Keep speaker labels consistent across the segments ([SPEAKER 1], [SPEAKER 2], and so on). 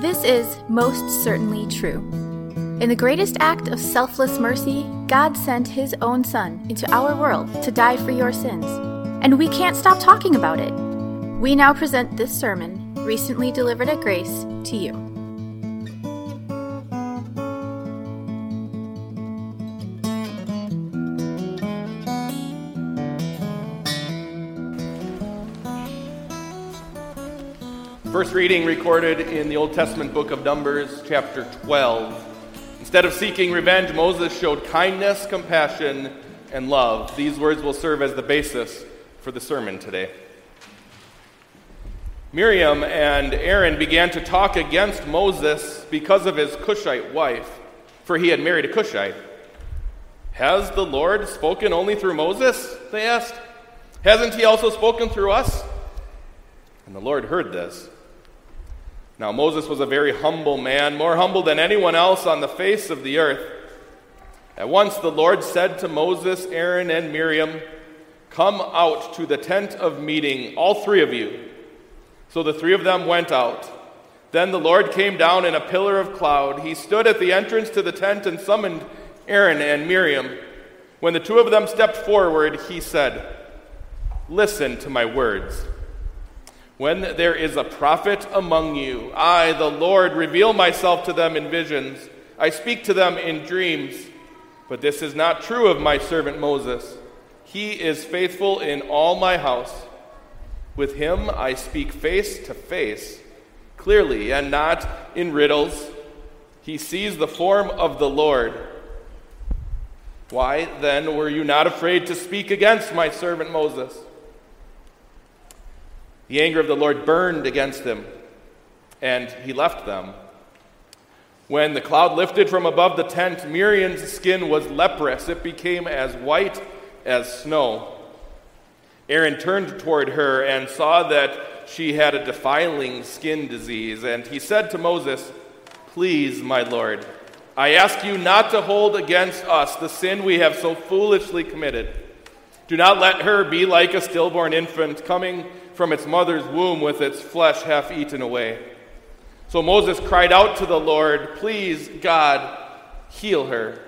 [SPEAKER 1] This is most certainly true. In the greatest act of selfless mercy, God sent His own Son into our world to die for your sins. And we can't stop talking about it. We now present this sermon, recently delivered at Grace, to you.
[SPEAKER 2] First reading recorded in the Old Testament book of Numbers, chapter 12. Instead of seeking revenge, Moses showed kindness, compassion, and love. These words will serve as the basis for the sermon today. Miriam and Aaron began to talk against Moses because of his Cushite wife, for he had married a Cushite. Has the Lord spoken only through Moses? They asked. Hasn't he also spoken through us? And the Lord heard this. Now, Moses was a very humble man, more humble than anyone else on the face of the earth. At once the Lord said to Moses, Aaron, and Miriam, Come out to the tent of meeting, all three of you. So the three of them went out. Then the Lord came down in a pillar of cloud. He stood at the entrance to the tent and summoned Aaron and Miriam. When the two of them stepped forward, he said, Listen to my words. When there is a prophet among you, I, the Lord, reveal myself to them in visions. I speak to them in dreams. But this is not true of my servant Moses. He is faithful in all my house. With him I speak face to face, clearly, and not in riddles. He sees the form of the Lord. Why then were you not afraid to speak against my servant Moses? The anger of the Lord burned against them, and he left them. When the cloud lifted from above the tent, Miriam's skin was leprous. It became as white as snow. Aaron turned toward her and saw that she had a defiling skin disease, and he said to Moses, Please, my Lord, I ask you not to hold against us the sin we have so foolishly committed. Do not let her be like a stillborn infant coming from its mother's womb with its flesh half eaten away. So Moses cried out to the Lord, Please, God, heal her.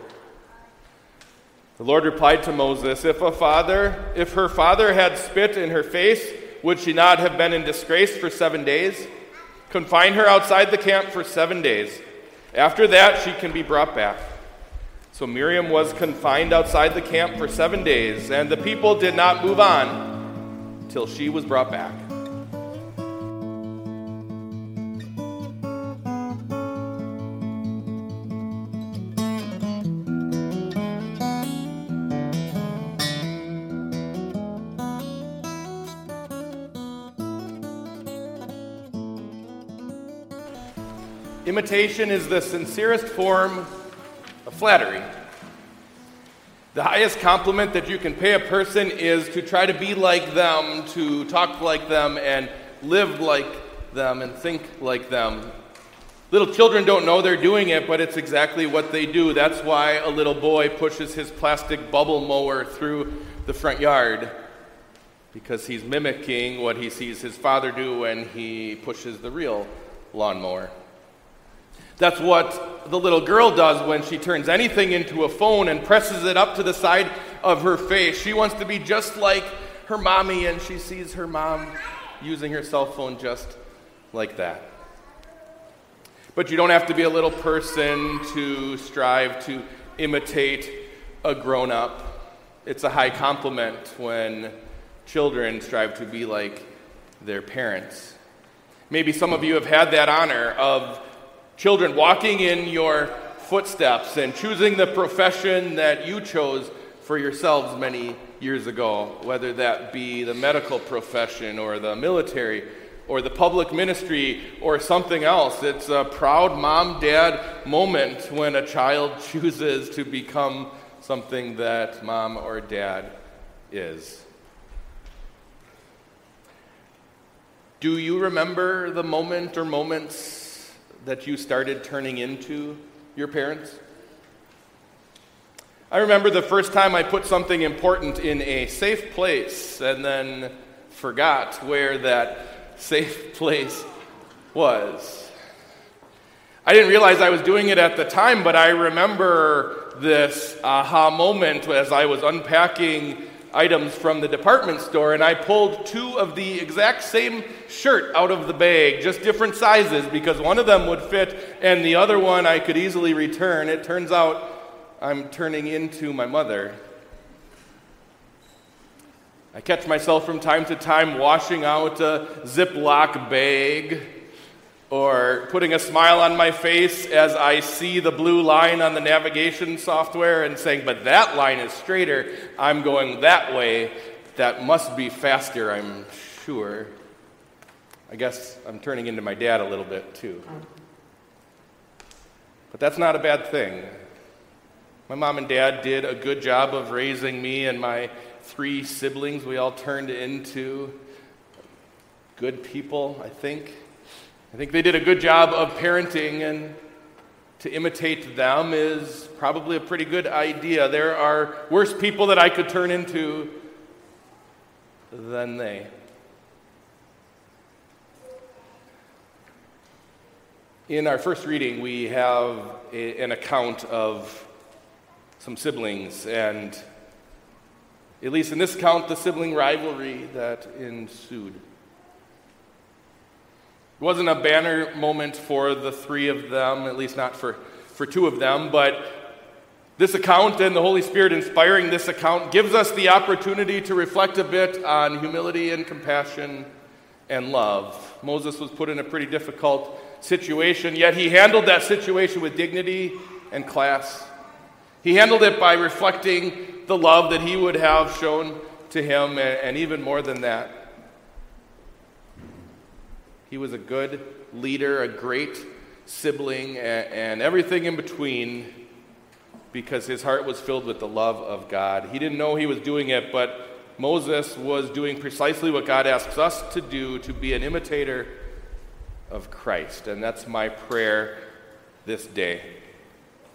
[SPEAKER 2] The Lord replied to Moses, If a father, if her father had spit in her face, would she not have been in disgrace for seven days? Confine her outside the camp for seven days. After that, she can be brought back. So Miriam was confined outside the camp for seven days, and the people did not move on till she was brought back. Imitation is the sincerest form of flattery. The highest compliment that you can pay a person is to try to be like them, to talk like them, and live like them, and think like them. Little children don't know they're doing it, but it's exactly what they do. That's why a little boy pushes his plastic bubble mower through the front yard, because he's mimicking what he sees his father do when he pushes the real lawnmower. That's what the little girl does when she turns anything into a phone and presses it up to the side of her face. She wants to be just like her mommy, and she sees her mom using her cell phone just like that. But you don't have to be a little person to strive to imitate a grown up. It's a high compliment when children strive to be like their parents. Maybe some of you have had that honor of Children, walking in your footsteps and choosing the profession that you chose for yourselves many years ago, whether that be the medical profession or the military or the public ministry or something else. It's a proud mom dad moment when a child chooses to become something that mom or dad is. Do you remember the moment or moments that you started turning into your parents? I remember the first time I put something important in a safe place and then forgot where that safe place was. I didn't realize I was doing it at the time, but I remember this aha moment as I was unpacking items from the department store, and I pulled two of the exact same shirt out of the bag, just different sizes, because one of them would fit and the other one I could easily return. It turns out I'm turning into my mother. I catch myself from time to time washing out a Ziploc bag or putting a smile on my face as I see the blue line on the navigation software and saying, but that line is straighter. I'm going that way. That must be faster, I'm sure. I guess I'm turning into my dad a little bit too. But that's not a bad thing. My mom and dad did a good job of raising me and my three siblings. We all turned into good people, I think. I think they did a good job of parenting, and to imitate them is probably a pretty good idea. There are worse people that I could turn into than they. In our first reading, we have a, an account of some siblings, and at least in this account, the sibling rivalry that ensued. It wasn't a banner moment for the three of them, at least not for, for two of them, but this account and the Holy Spirit inspiring this account gives us the opportunity to reflect a bit on humility and compassion and love. Moses was put in a pretty difficult situation, yet he handled that situation with dignity and class. He handled it by reflecting the love that he would have shown to him, and even more than that, he was a good leader, a great sibling, and, everything in between because his heart was filled with the love of God. He didn't know he was doing it, but Moses was doing precisely what God asks us to do to be an imitator of Christ. And that's my prayer this day.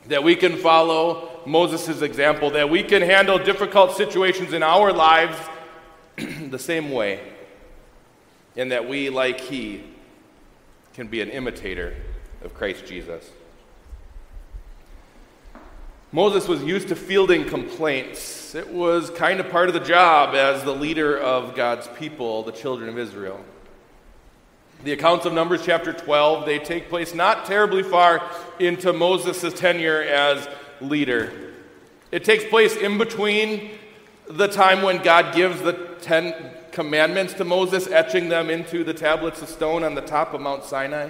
[SPEAKER 2] That we can follow Moses' example, that we can handle difficult situations in our lives the same way and that we, like he, can be an imitator of Christ Jesus. Moses was used to fielding complaints. It was kind of part of the job as the leader of God's people, the children of Israel. The accounts of Numbers chapter 12, they take place not terribly far into Moses' tenure as leader. It takes place in between the time when God gives the ten commandments to Moses, etching them into the tablets of stone on the top of Mount Sinai.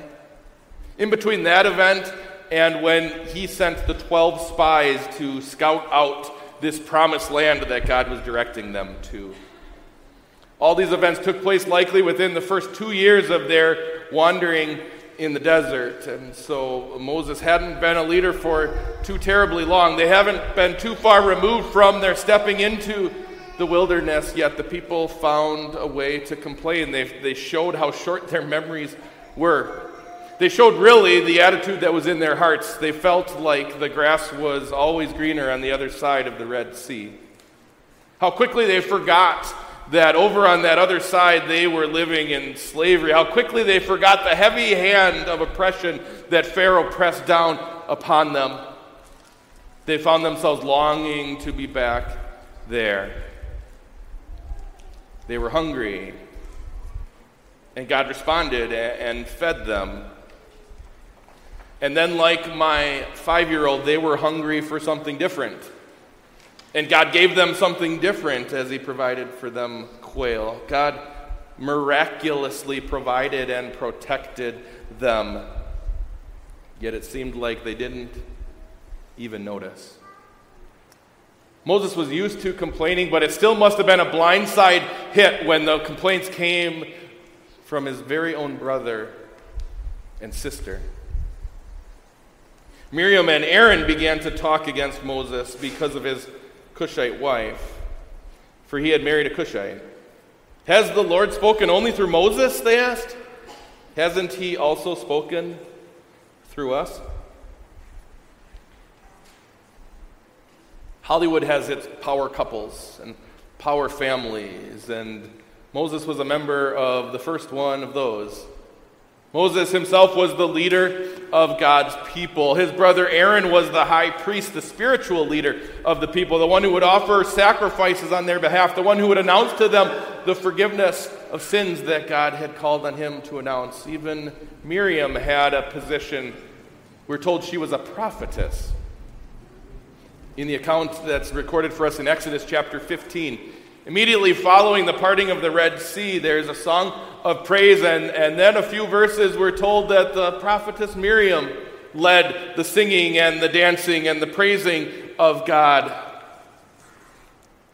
[SPEAKER 2] In between that event and when he sent the 12 spies to scout out this promised land that God was directing them to. All these events took place likely within the first two years of their wandering in the desert. And so Moses hadn't been a leader for too terribly long. They haven't been too far removed from their stepping into the wilderness, yet the people found a way to complain. They, they showed how short their memories were. They showed really the attitude that was in their hearts. They felt like the grass was always greener on the other side of the Red Sea. How quickly they forgot that over on that other side they were living in slavery. How quickly they forgot the heavy hand of oppression that Pharaoh pressed down upon them. They found themselves longing to be back there. They were hungry. And God responded and fed them. And then, like my five year old, they were hungry for something different. And God gave them something different as He provided for them quail. God miraculously provided and protected them. Yet it seemed like they didn't even notice. Moses was used to complaining, but it still must have been a blindside hit when the complaints came from his very own brother and sister. Miriam and Aaron began to talk against Moses because of his Cushite wife, for he had married a Cushite. Has the Lord spoken only through Moses? They asked. Hasn't he also spoken through us? Hollywood has its power couples and power families, and Moses was a member of the first one of those. Moses himself was the leader of God's people. His brother Aaron was the high priest, the spiritual leader of the people, the one who would offer sacrifices on their behalf, the one who would announce to them the forgiveness of sins that God had called on him to announce. Even Miriam had a position. We're told she was a prophetess. In the account that's recorded for us in Exodus chapter 15, immediately following the parting of the Red Sea, there's a song of praise, and, and then a few verses we're told that the prophetess Miriam led the singing and the dancing and the praising of God.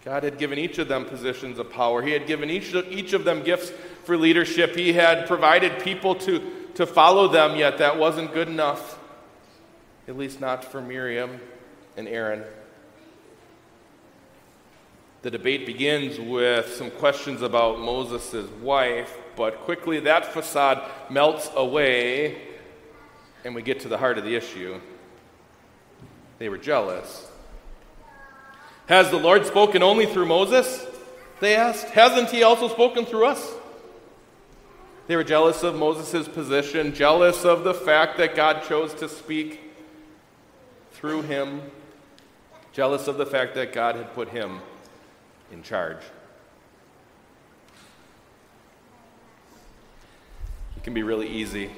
[SPEAKER 2] God had given each of them positions of power. He had given each of, each of them gifts for leadership. He had provided people to, to follow them, yet that wasn't good enough, at least not for Miriam and Aaron. The debate begins with some questions about Moses' wife, but quickly that facade melts away, and we get to the heart of the issue. They were jealous. Has the Lord spoken only through Moses? They asked. Hasn't he also spoken through us? They were jealous of Moses' position, jealous of the fact that God chose to speak through him, jealous of the fact that God had put him in charge. It can be really easy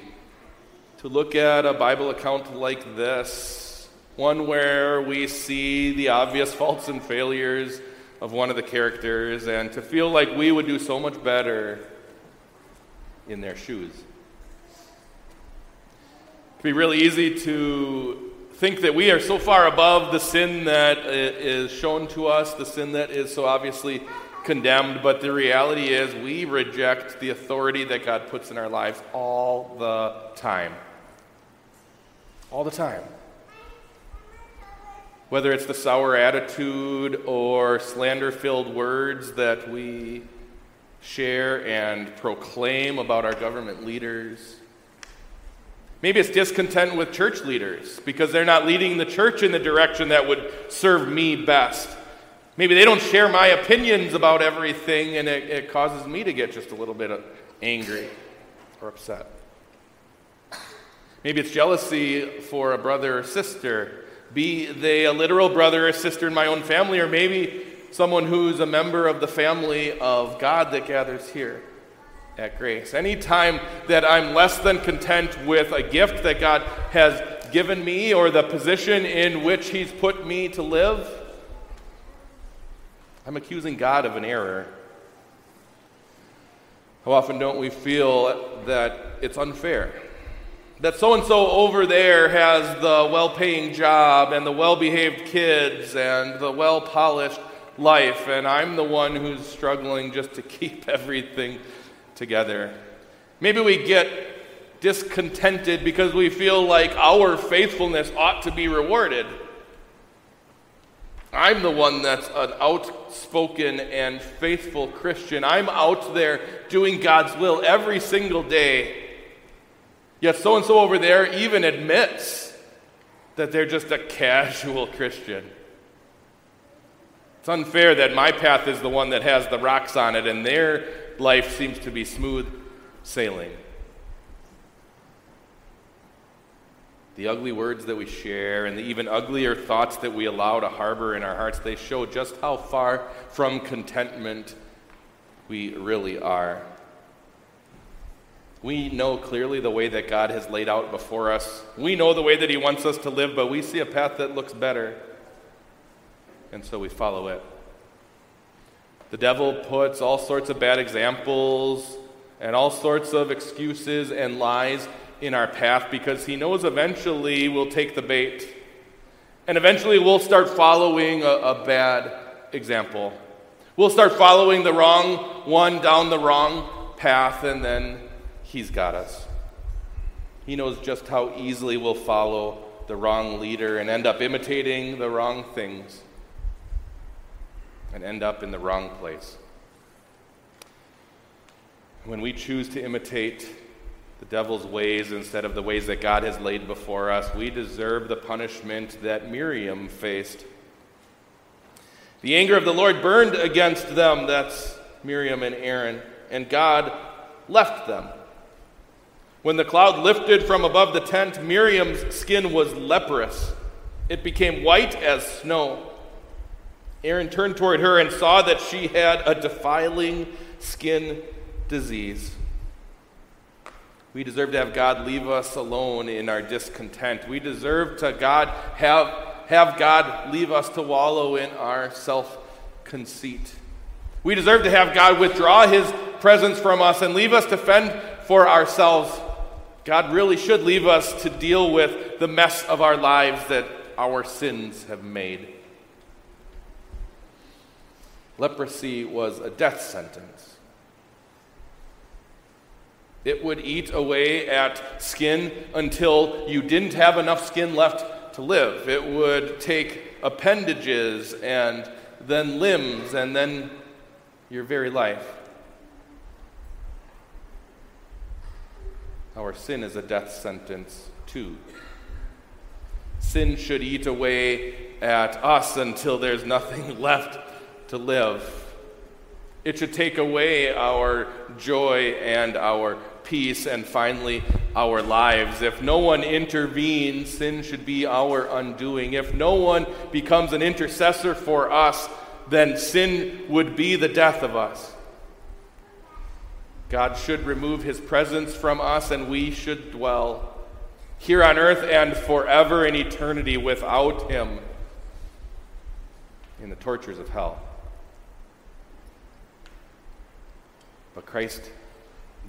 [SPEAKER 2] to look at a Bible account like this one where we see the obvious faults and failures of one of the characters and to feel like we would do so much better in their shoes. It can be really easy to think that we are so far above the sin that is shown to us, the sin that is so obviously condemned, but the reality is we reject the authority that God puts in our lives all the time. All the time whether it's the sour attitude or slander filled words that we share and proclaim about our government leaders. Maybe it's discontent with church leaders because they're not leading the church in the direction that would serve me best. Maybe they don't share my opinions about everything and it, it causes me to get just a little bit angry or upset. Maybe it's jealousy for a brother or sister be they a literal brother or sister in my own family, or maybe someone who's a member of the family of God that gathers here at Grace. Anytime that I'm less than content with a gift that God has given me or the position in which He's put me to live, I'm accusing God of an error. How often don't we feel that it's unfair? that so and so over there has the well paying job and the well behaved kids and the well polished life, and I'm the one who's struggling just to keep everything together. Maybe we get discontented because we feel like our faithfulness ought to be rewarded. I'm the one that's an outspoken and faithful Christian. I'm out there doing God's will every single day. Yet so and so over there even admits that they're just a casual Christian. It's unfair that my path is the one that has the rocks on it and their life seems to be smooth sailing. The ugly words that we share and the even uglier thoughts that we allow to harbor in our hearts, they show just how far from contentment we really are. We know clearly the way that God has laid out before us. We know the way that He wants us to live, but we see a path that looks better. And so we follow it. The devil puts all sorts of bad examples and all sorts of excuses and lies in our path because he knows eventually we'll take the bait. And eventually we'll start following a, a bad example. We'll start following the wrong one down the wrong path, and then He's got us. He knows just how easily we'll follow the wrong leader and end up imitating the wrong things and end up in the wrong place. When we choose to imitate the devil's ways instead of the ways that God has laid before us, we deserve the punishment that Miriam faced. The anger of the Lord burned against them, that's Miriam and Aaron, and God left them. When the cloud lifted from above the tent, Miriam's skin was leprous. It became white as snow. Aaron turned toward her and saw that she had a defiling skin disease. We deserve to have God leave us alone in our discontent. We deserve to God have, have God leave us to wallow in our self conceit. We deserve to have God withdraw his presence from us and leave us to fend for ourselves. God really should leave us to deal with the mess of our lives that our sins have made. Leprosy was a death sentence. It would eat away at skin until you didn't have enough skin left to live. It would take appendages and then limbs and then your very life. Our sin is a death sentence, too. Sin should eat away at us until there's nothing left to live. It should take away our joy and our peace and finally our lives. If no one intervenes, sin should be our undoing. If no one becomes an intercessor for us, then sin would be the death of us. God should remove his presence from us, and we should dwell here on earth and forever in eternity without him in the tortures of hell. But Christ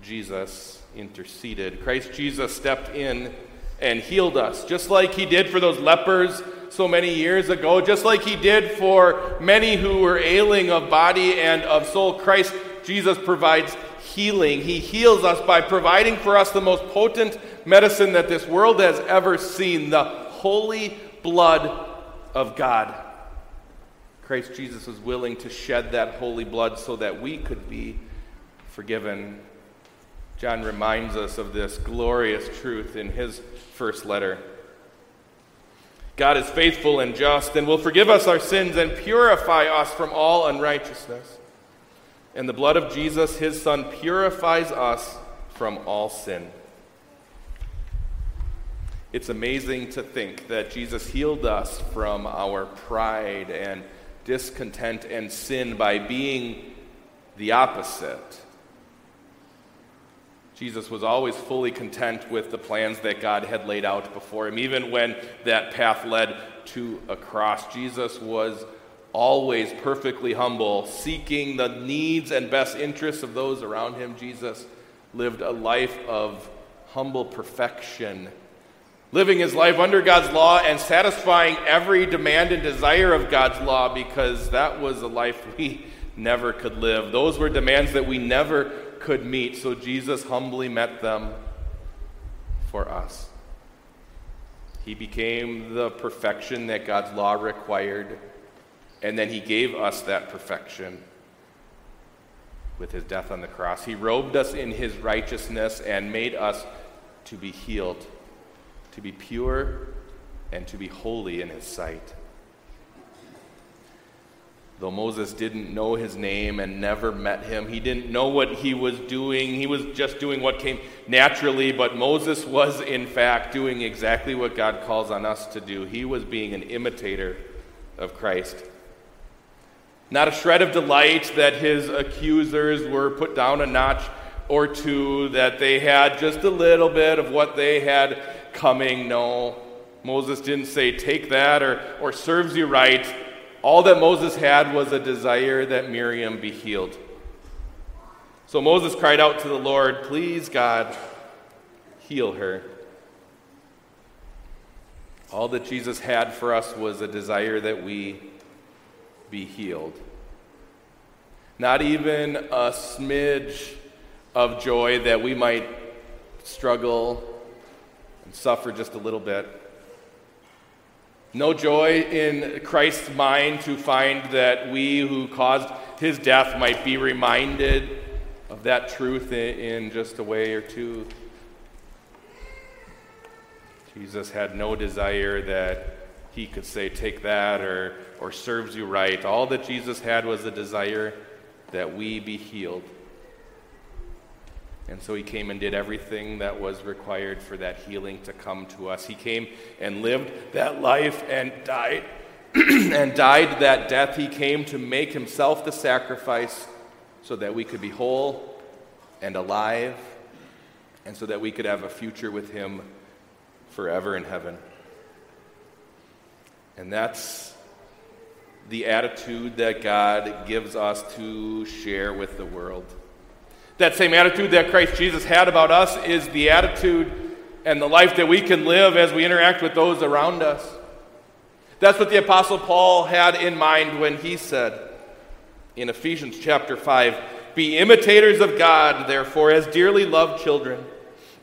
[SPEAKER 2] Jesus interceded. Christ Jesus stepped in and healed us, just like he did for those lepers so many years ago, just like he did for many who were ailing of body and of soul. Christ Jesus provides healing. He heals us by providing for us the most potent medicine that this world has ever seen the holy blood of God. Christ Jesus was willing to shed that holy blood so that we could be forgiven. John reminds us of this glorious truth in his first letter. God is faithful and just and will forgive us our sins and purify us from all unrighteousness. And the blood of Jesus, his Son, purifies us from all sin. It's amazing to think that Jesus healed us from our pride and discontent and sin by being the opposite Jesus was always fully content with the plans that God had laid out before him. Even when that path led to a cross, Jesus was always perfectly humble, seeking the needs and best interests of those around him. Jesus lived a life of humble perfection, living his life under God's law and satisfying every demand and desire of God's law because that was a life we never could live. Those were demands that we never could meet, so Jesus humbly met them for us. He became the perfection that God's law required, and then He gave us that perfection with His death on the cross. He robed us in His righteousness and made us to be healed, to be pure, and to be holy in His sight. Though Moses didn't know his name and never met him, he didn't know what he was doing. He was just doing what came naturally, but Moses was, in fact, doing exactly what God calls on us to do. He was being an imitator of Christ. Not a shred of delight that his accusers were put down a notch or two, that they had just a little bit of what they had coming. No, Moses didn't say, take that or, or serves you right. All that Moses had was a desire that Miriam be healed. So Moses cried out to the Lord, Please, God, heal her. All that Jesus had for us was a desire that we be healed. Not even a smidge of joy that we might struggle and suffer just a little bit. No joy in Christ's mind to find that we who caused his death might be reminded of that truth in just a way or two. Jesus had no desire that he could say, Take that, or, or serves you right. All that Jesus had was a desire that we be healed. And so he came and did everything that was required for that healing to come to us. He came and lived that life and died and died that death. He came to make himself the sacrifice so that we could be whole and alive and so that we could have a future with him forever in heaven. And that's the attitude that God gives us to share with the world. That same attitude that Christ Jesus had about us is the attitude and the life that we can live as we interact with those around us. That's what the Apostle Paul had in mind when he said in Ephesians chapter 5 Be imitators of God, therefore, as dearly loved children,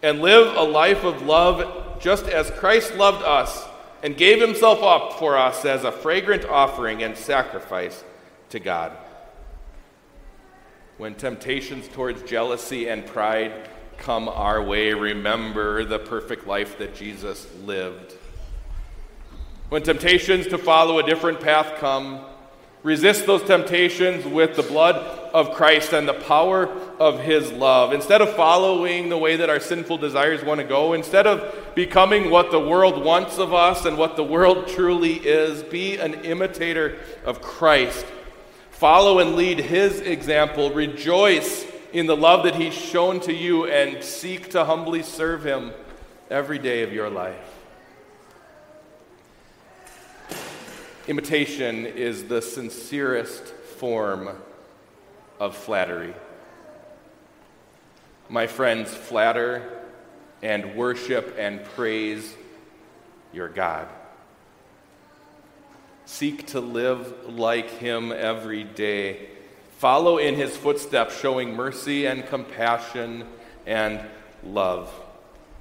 [SPEAKER 2] and live a life of love just as Christ loved us and gave himself up for us as a fragrant offering and sacrifice to God. When temptations towards jealousy and pride come our way, remember the perfect life that Jesus lived. When temptations to follow a different path come, resist those temptations with the blood of Christ and the power of His love. Instead of following the way that our sinful desires want to go, instead of becoming what the world wants of us and what the world truly is, be an imitator of Christ Follow and lead his example. Rejoice in the love that he's shown to you and seek to humbly serve him every day of your life. Imitation is the sincerest form of flattery. My friends, flatter and worship and praise your God. Seek to live like him every day. Follow in his footsteps, showing mercy and compassion and love.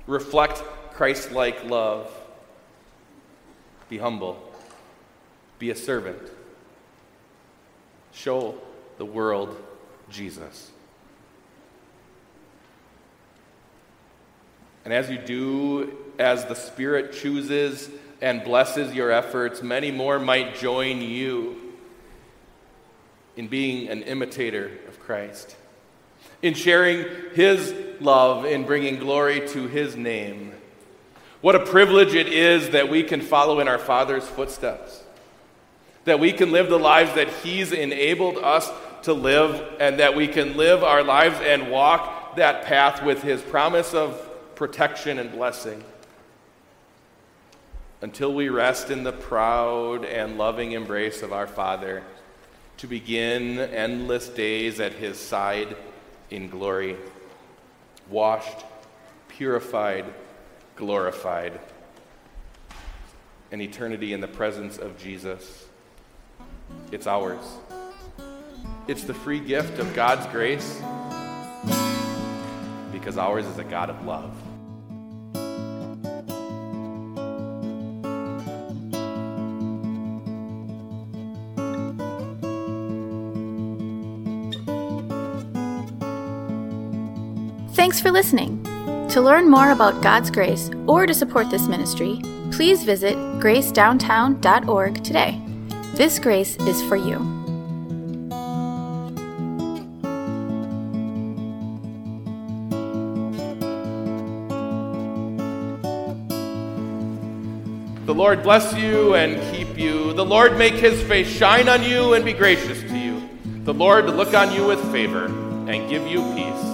[SPEAKER 2] Reflect Christ like love. Be humble. Be a servant. Show the world Jesus. And as you do, as the Spirit chooses and blesses your efforts, many more might join you in being an imitator of Christ, in sharing His love, in bringing glory to His name. What a privilege it is that we can follow in our Father's footsteps, that we can live the lives that He's enabled us to live, and that we can live our lives and walk that path with His promise of protection and blessing until we rest in the proud and loving embrace of our Father to begin endless days at His side in glory, washed, purified, glorified, an eternity in the presence of Jesus. It's ours. It's the free gift of God's grace because ours is a God of love.
[SPEAKER 1] Thanks for listening. To learn more about God's grace or to support this ministry, please visit gracedowntown.org today. This grace is for you.
[SPEAKER 2] The Lord bless you and keep you. The Lord make his face shine on you and be gracious to you. The Lord look on you with favor and give you peace.